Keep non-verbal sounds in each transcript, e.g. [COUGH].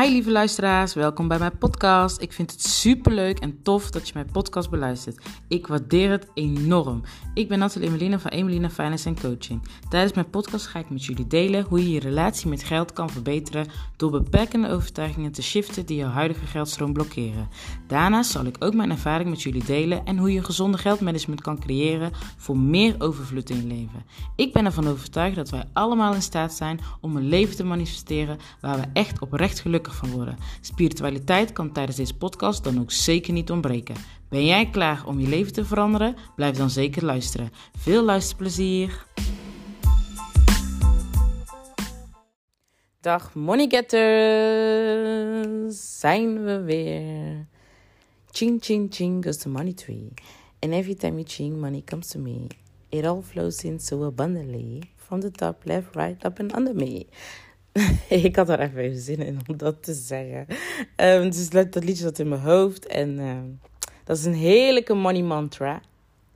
Hi lieve luisteraars, welkom bij mijn podcast. Ik vind het super leuk en tof dat je mijn podcast beluistert. Ik waardeer het enorm. Ik ben Nathalie Emelina van Emelina Finance Coaching. Tijdens mijn podcast ga ik met jullie delen hoe je je relatie met geld kan verbeteren door beperkende overtuigingen te shiften die jouw huidige geldstroom blokkeren. Daarnaast zal ik ook mijn ervaring met jullie delen en hoe je gezonde geldmanagement kan creëren voor meer overvloed in je leven. Ik ben ervan overtuigd dat wij allemaal in staat zijn om een leven te manifesteren waar we echt oprecht gelukkig van worden. Spiritualiteit kan tijdens deze podcast dan ook zeker niet ontbreken. Ben jij klaar om je leven te veranderen? Blijf dan zeker luisteren. Veel luisterplezier! Dag moneygetters, zijn we weer. Ching ching ching goes the money tree. And every time you ching, money comes to me. It all flows in so abundantly. From the top, left, right, up and under me. [LAUGHS] ik had er even zin in om dat te zeggen. Um, dus dat liedje zat in mijn hoofd. En ehm, dat is een heerlijke money mantra.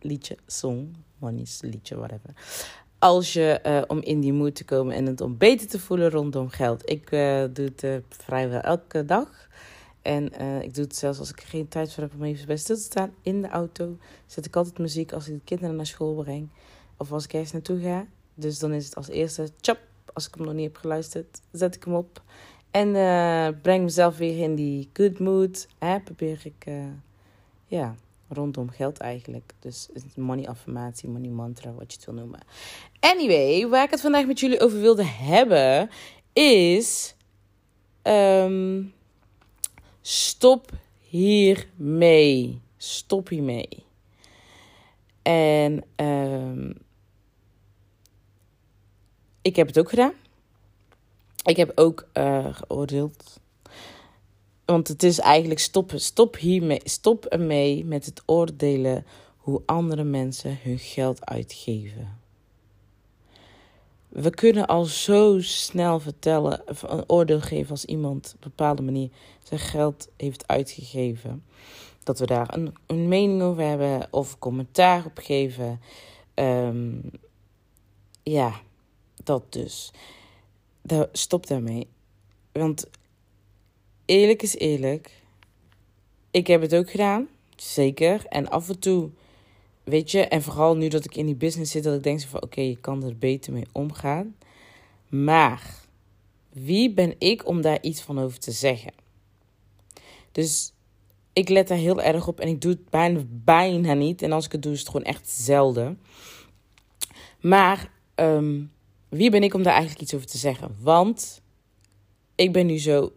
Liedje, song, money's liedje, whatever. Als je, uh, om in die mood te komen en het om beter te voelen rondom geld. Ik uh, doe het uh, vrijwel elke dag. En ik doe het zelfs als ik geen tijd voor heb om even bij stil te staan. In de auto zet ik altijd muziek als ik de kinderen naar school breng. Of als ik ergens naartoe ga. Dus dan is het als eerste, chop, als ik hem nog niet heb geluisterd, zet ik hem op. En uh, breng mezelf weer in die good mood. Hè, probeer ik, uh, ja, rondom geld eigenlijk. Dus money affirmatie, money mantra, wat je het wil noemen. Anyway, waar ik het vandaag met jullie over wilde hebben, is... Um, stop hiermee. Stop hiermee. En... Um, ik heb het ook gedaan. Ik heb ook uh, geoordeeld. Want het is eigenlijk stoppen. Stop hiermee. Stop ermee met het oordelen hoe andere mensen hun geld uitgeven. We kunnen al zo snel vertellen, een oordeel geven als iemand op een bepaalde manier zijn geld heeft uitgegeven. Dat we daar een, mening over hebben of commentaar op geven. Um, ja, dat dus. stop daarmee. Want eerlijk is eerlijk. Ik heb het ook gedaan. Zeker. En af en toe, weet je, en vooral nu dat ik in die business zit, dat ik denk van oké, je kan er beter mee omgaan. Maar wie ben ik om daar iets van over te zeggen? Dus ik let daar heel erg op en ik doe het bijna, bijna niet. En als ik het doe, is het gewoon echt zelden. Maar um, wie ben ik om daar eigenlijk iets over te zeggen? Want ik ben nu zo.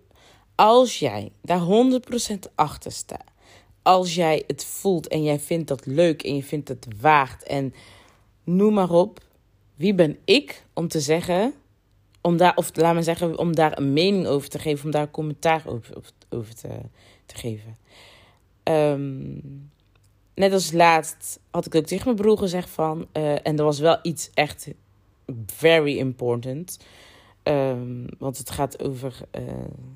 Als jij daar 100% achter staat. Als jij het voelt en jij vindt dat leuk en je vindt het waard en noem maar op. Wie ben ik om te zeggen, om daar, of laat me zeggen, om daar een mening over te geven, om daar een commentaar over, over te, te geven. Um, net als laatst had ik ook tegen mijn broer gezegd van, uh, en er was wel iets echt very important. Um, want het gaat over, uh,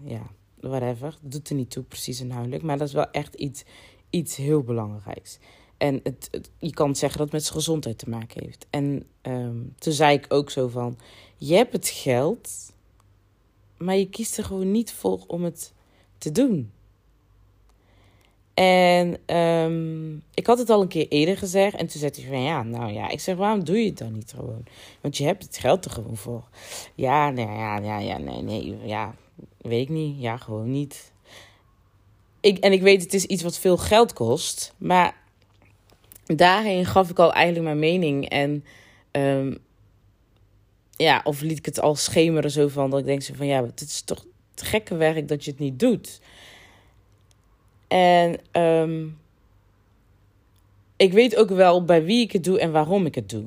ja, whatever. Dat doet er niet toe, precies inhoudelijk. Maar dat is wel echt iets, iets heel belangrijks. En het, je kan zeggen dat het met zijn gezondheid te maken heeft. En um, toen zei ik ook zo van: Je hebt het geld, maar je kiest er gewoon niet voor om het te doen. En um, ik had het al een keer eerder gezegd. En toen zei hij van ja, nou ja. Ik zeg, waarom doe je het dan niet gewoon? Want je hebt het geld er gewoon voor. Ja, nee, ja, ja, ja, nee, nee. Ja, weet ik niet. Ja, gewoon niet. Ik, en ik weet, het is iets wat veel geld kost. Maar daarheen gaf ik al eigenlijk mijn mening. En um, ja, of liet ik het al schemeren zo van dat ik denk zo van ja, het is toch gekke werk dat je het niet doet. En um, ik weet ook wel bij wie ik het doe en waarom ik het doe.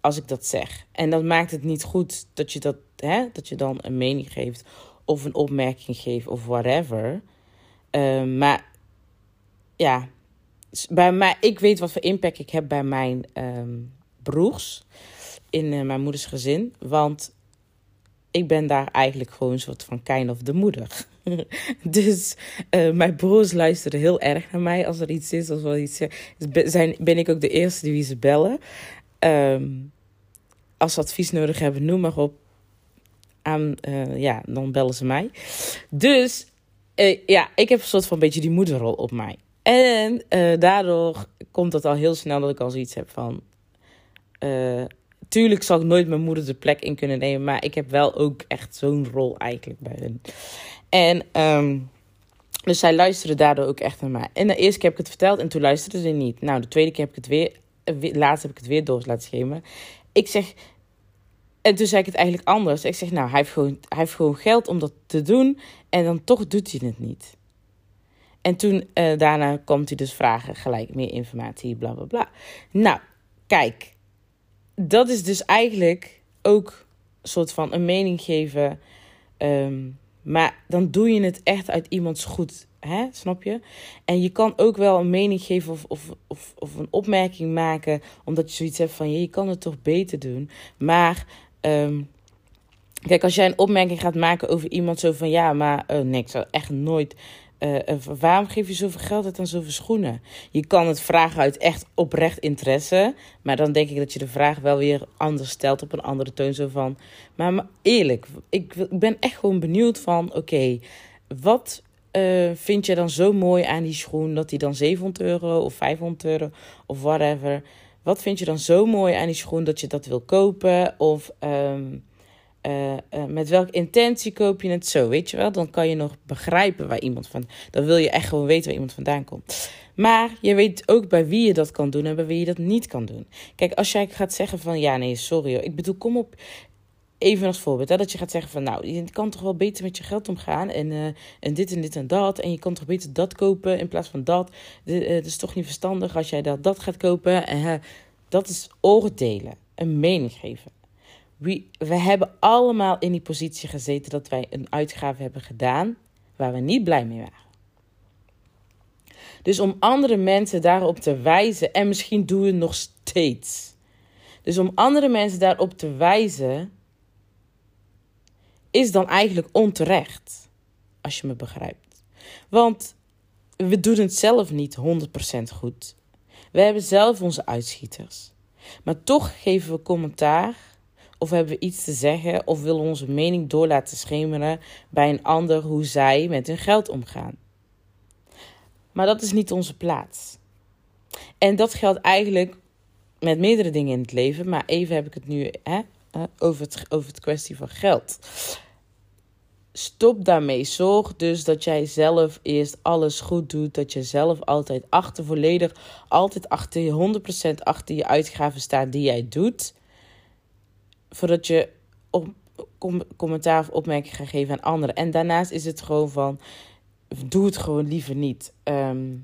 Als ik dat zeg. En dat maakt het niet goed dat je, dat, hè, dat je dan een mening geeft of een opmerking geeft of whatever. Um, maar ja, bij mij, ik weet wat voor impact ik heb bij mijn um, broers in uh, mijn moeders gezin. Want ik ben daar eigenlijk gewoon een soort van kind of de moeder. [LAUGHS] dus uh, mijn broers luisteren heel erg naar mij als er iets is. Als er iets is, zijn, ben ik ook de eerste die ze bellen. Um, als ze advies nodig hebben, noem maar op. aan, ja, dan bellen ze mij. Dus ja, ik heb een soort van beetje die moederrol op mij. En daardoor komt het al heel snel dat ik al zoiets heb van tuurlijk zal ik nooit mijn moeder de plek in kunnen nemen. Maar ik heb wel ook echt zo'n rol eigenlijk bij hen. En um, dus zij luisterde daardoor ook echt naar mij. En de eerste keer heb ik het verteld en toen luisterde ze niet. Nou, de tweede keer heb ik het weer, laatst heb ik het weer door laten schemen. Ik zeg, en toen zei ik het eigenlijk anders. Ik zeg, nou, hij heeft gewoon, hij heeft gewoon geld om dat te doen en dan toch doet hij het niet. En toen, uh, daarna komt hij dus vragen, gelijk meer informatie, bla bla bla. Nou, kijk, dat is dus eigenlijk ook een soort van een mening geven. Um, maar dan doe je het echt uit iemands goed. Hè? Snap je? En je kan ook wel een mening geven of, of, of, of een opmerking maken. Omdat je zoiets hebt van je kan het toch beter doen. Maar um, kijk, als jij een opmerking gaat maken over iemand zo van ja, maar uh, nee, ik zou echt nooit uh, waarom geef je zoveel geld uit aan zoveel schoenen? Je kan het vragen uit echt oprecht interesse. Maar dan denk ik dat je de vraag wel weer anders stelt op een andere toon. Zo van, maar, eerlijk, ik, ben echt gewoon benieuwd van... Oké, wat uh, vind je dan zo mooi aan die schoen... dat die dan 700 euro of 500 euro of whatever... Wat vind je dan zo mooi aan die schoen dat je dat wil kopen? Of... Um, uh, uh, met welke intentie koop je het zo, weet je wel? Dan kan je nog begrijpen waar iemand van. Dan wil je echt gewoon weten waar iemand vandaan komt. Maar je weet ook bij wie je dat kan doen en bij wie je dat niet kan doen. Kijk, als jij gaat zeggen van ja, nee, sorry hoor. Ik bedoel, kom op. Even als voorbeeld, hè, dat je gaat zeggen van nou, je kan toch wel beter met je geld omgaan en, uh, en dit en dit en dat. En je kan toch beter dat kopen in plaats van dat. Het is toch niet verstandig als jij dat, dat gaat kopen. En, dat is oordelen, een mening geven. We, we hebben allemaal in die positie gezeten dat wij een uitgave hebben gedaan waar we niet blij mee waren. Dus om andere mensen daarop te wijzen, en misschien doen we het nog steeds. Dus om andere mensen daarop te wijzen, is dan eigenlijk onterecht. Als je me begrijpt. Want we doen het zelf niet 100% goed. We hebben zelf onze uitschieters. Maar toch geven we commentaar of hebben we iets te zeggen of willen onze mening door laten schemeren bij een ander hoe zij met hun geld omgaan. Maar dat is niet onze plaats. En dat geldt eigenlijk met meerdere dingen in het leven, maar even heb ik het nu hè, over, het, over het kwestie van geld. Stop daarmee. Zorg dus dat jij zelf eerst alles goed doet. Dat je zelf altijd achter, volledig, altijd achter je 100% achter je uitgaven staat die jij doet voordat je op, commentaar of opmerking gaat geven aan anderen. En daarnaast is het gewoon van, doe het gewoon liever niet. Ehm,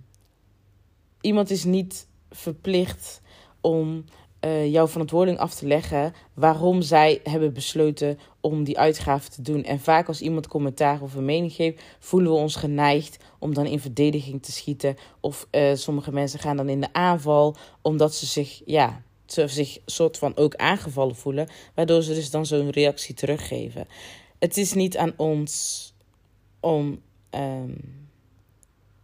iemand is niet verplicht om uh, jouw verantwoording af te leggen waarom zij hebben besloten om die uitgave te doen. En vaak als iemand commentaar of een mening geeft, voelen we ons geneigd om dan in verdediging te schieten. Of uh, sommige mensen gaan dan in de aanval omdat ze zich ja, ze zich soort van ook aangevallen voelen, waardoor ze dus dan zo'n reactie teruggeven. Het is niet aan ons om, um,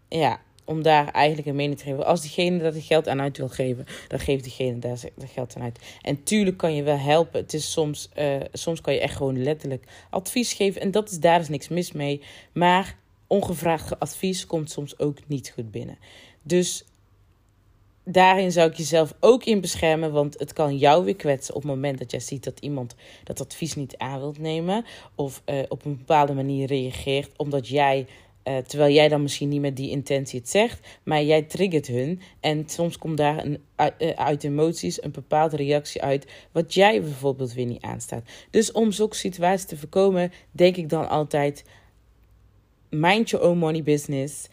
ja, om daar eigenlijk een mening te geven. Als diegene dat het geld aan uit wil geven, dan geeft diegene daar dat geld aan uit. En tuurlijk kan je wel helpen. Het is soms, uh, soms kan je echt gewoon letterlijk advies geven. En dat is, daar is niks mis mee. Maar ongevraagd advies komt soms ook niet goed binnen. Dus daarin zou ik jezelf ook in beschermen, want het kan jou weer kwetsen op het moment dat jij ziet dat iemand dat advies niet aan wilt nemen of uh, op een bepaalde manier reageert, omdat jij, uh, terwijl jij dan misschien niet met die intentie het zegt, maar jij triggert hun en soms komt daar een, uh, uit emoties een bepaalde reactie uit, wat jij bijvoorbeeld weer niet aanstaat. Dus om zulke situaties te voorkomen, denk ik dan altijd: mind your own money business.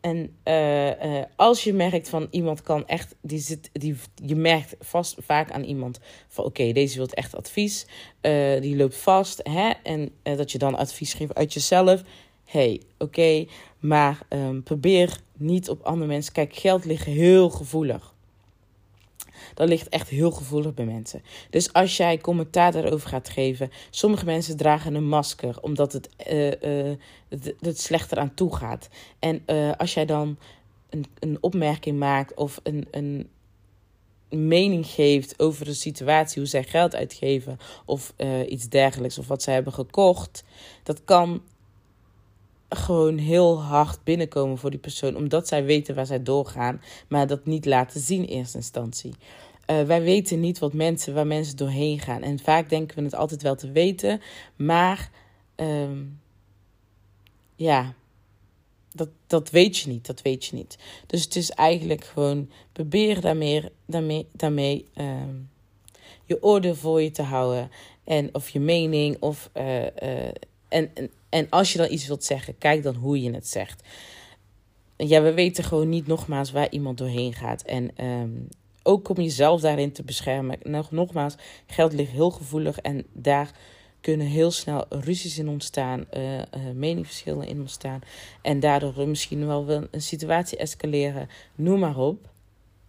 En uh, uh, als je merkt van iemand kan echt, die zit, die, je merkt vast vaak aan iemand van oké, deze wil echt advies, uh, die loopt vast, hè, en dat je dan advies geeft uit jezelf. hey, oké, maar um, probeer niet op andere mensen. Kijk, geld ligt heel gevoelig dat ligt echt heel gevoelig bij mensen. Dus als jij commentaar daarover gaat geven, sommige mensen dragen een masker omdat het, uh, uh, het, slechter aan toe gaat. En uh, als jij dan een, een opmerking maakt of een, een mening geeft over de situatie, hoe zij geld uitgeven of iets dergelijks, of wat zij hebben gekocht, dat kan gewoon heel hard binnenkomen voor die persoon, omdat zij weten waar zij doorgaan, maar dat niet laten zien in eerste instantie. Uh, wij weten niet wat mensen, waar mensen doorheen gaan. En vaak denken we het altijd wel te weten, maar uh, ja, dat, dat weet je niet. Dat weet je niet. Dus het is eigenlijk gewoon probeer daarmee, daarmee, daarmee uh, je oordeel voor je te houden. En of je mening. Of, uh, en, en, en als je dan iets wilt zeggen, kijk dan hoe je het zegt. Ja, we weten gewoon niet nogmaals waar iemand doorheen gaat. En um, ook om jezelf daarin te beschermen. Nog, nogmaals, geld ligt heel gevoelig en daar kunnen heel snel ruzies in ontstaan, uh, meningsverschillen in ontstaan. En daardoor misschien wel een situatie escaleren. Noem maar op.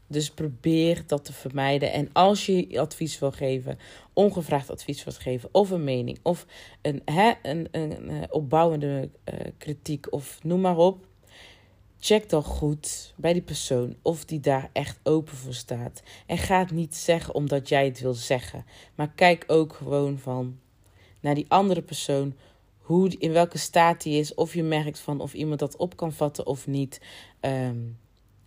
Dus probeer dat te vermijden. En als je advies wil geven, ongevraagd advies wil geven, of een mening, of een, hè, een, een, een opbouwende uh, kritiek, of noem maar op. Check dan goed bij die persoon of die daar echt open voor staat. En ga het niet zeggen omdat jij het wil zeggen. Maar kijk ook gewoon van naar die andere persoon. Hoe, in welke staat die is. Of je merkt van of iemand dat op kan vatten of niet. Um,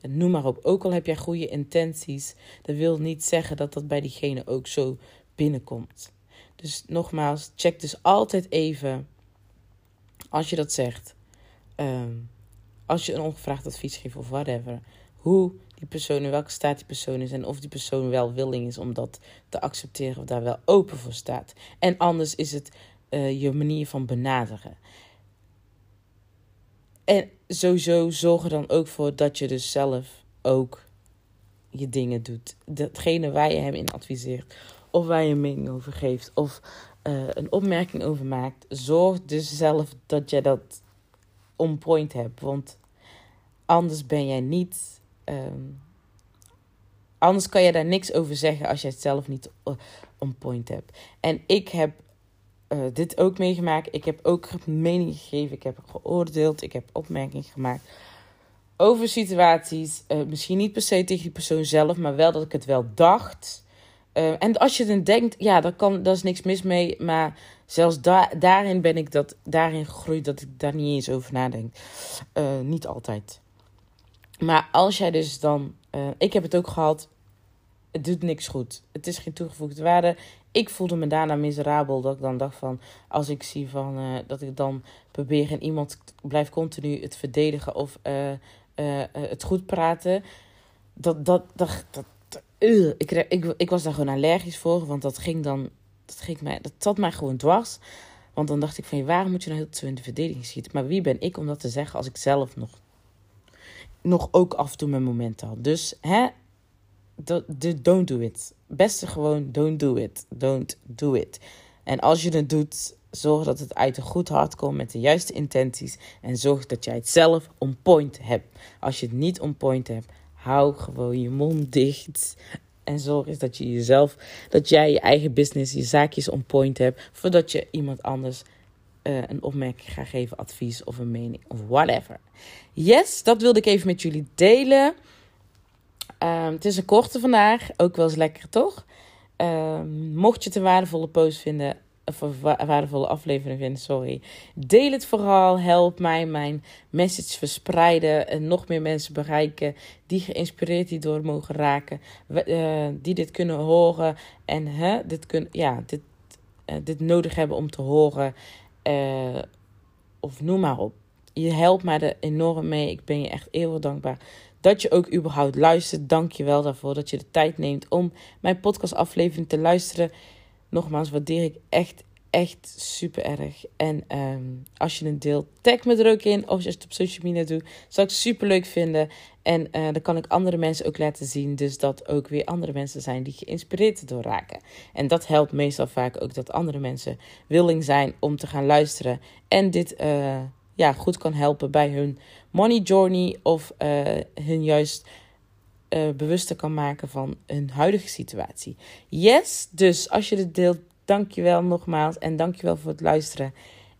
noem maar op. Ook al heb jij goede intenties. Dat wil niet zeggen dat dat bij diegene ook zo binnenkomt. Dus nogmaals, check dus altijd even. Als je dat zegt. Um, als je een ongevraagd advies geeft of whatever. Hoe die persoon, in welke staat die persoon is. En of die persoon wel willing is om dat te accepteren of daar wel open voor staat. En anders is het uh, je manier van benaderen. En sowieso zorg er dan ook voor dat je dus zelf ook je dingen doet. Datgene waar je hem in adviseert. Of waar je een mening over geeft. Of uh, een opmerking over maakt. Zorg dus zelf dat je dat on point hebt. Want anders ben jij niet Um, anders kan je daar niks over zeggen als je het zelf niet uh, on point hebt. En ik heb uh, dit ook meegemaakt. Ik heb ook mening gegeven. Ik heb geoordeeld. Ik heb opmerkingen gemaakt over situaties. Misschien niet per se tegen die persoon zelf, maar wel dat ik het wel dacht. Uh, en als je dan denkt, ja, daar, kan, daar is niks mis mee. Maar zelfs da daarin ben ik dat, daarin gegroeid dat ik daar niet eens over nadenk. Uh, niet altijd. Maar als jij dus dan. Uh, ik heb het ook gehad. Het doet niks goed. Het is geen toegevoegde waarde. Ik voelde me daarna miserabel. Dat ik dan dacht van. Als ik zie van. Dat ik dan probeer en iemand blijft continu het verdedigen. Of het goed praten. Dat. dat, dat, dat ik, ik, ik was daar gewoon allergisch voor. Want dat ging dan. Dat, ging mij, dat zat mij gewoon dwars. Want dan dacht ik van. Waarom moet je nou heel te in de verdediging schieten? Maar wie ben ik om dat te zeggen als ik zelf nog nog ook af en toe mijn momenten had. Dus hè, don't do it. Beste gewoon, don't do it. Don't do it. En als je het doet, zorg dat het uit een goed hart komt met de juiste intenties. En zorg dat jij het zelf on point hebt. Als je het niet on point hebt, hou gewoon je mond dicht. En zorg eens dat je jezelf, dat jij je eigen business, je zaakjes on point hebt. Voordat je iemand anders uh, een opmerking ga geven, advies of een mening of whatever. Yes, dat wilde ik even met jullie delen. Um, het is een korte vandaag, ook wel eens lekker toch? Um, mocht je het een waardevolle post vinden, of waardevolle aflevering vinden, sorry. Deel het vooral, help mij mijn message verspreiden en nog meer mensen bereiken die geïnspireerd hierdoor mogen raken, uh, die dit kunnen horen en hè, dit, kun, ja, dit, uh, dit nodig hebben om te horen uh, of noem maar op. Je helpt mij er enorm mee. Ik ben je echt eeuwig dankbaar dat je ook überhaupt luistert. Dank je wel daarvoor dat je de tijd neemt om mijn podcastaflevering te luisteren. Nogmaals, waardeer ik echt, echt super erg. En um, als je het deelt, tag me er ook in. Of als je het op social media doet, zou ik super leuk vinden. En uh, dan kan ik andere mensen ook laten zien. Dus dat ook weer andere mensen zijn die geïnspireerd door raken. En dat helpt meestal vaak ook dat andere mensen willing zijn om te gaan luisteren. En dit uh, ja, goed kan helpen bij hun money journey. Of uh, hun juist bewuster kan maken van hun huidige situatie. Yes, dus als je dit deelt, dankjewel nogmaals. En dankjewel voor het luisteren.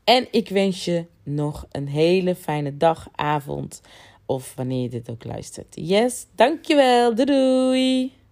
En ik wens je nog een hele fijne dag, avond of wanneer je dit ook luistert. Yes, dankjewel. Doei doei.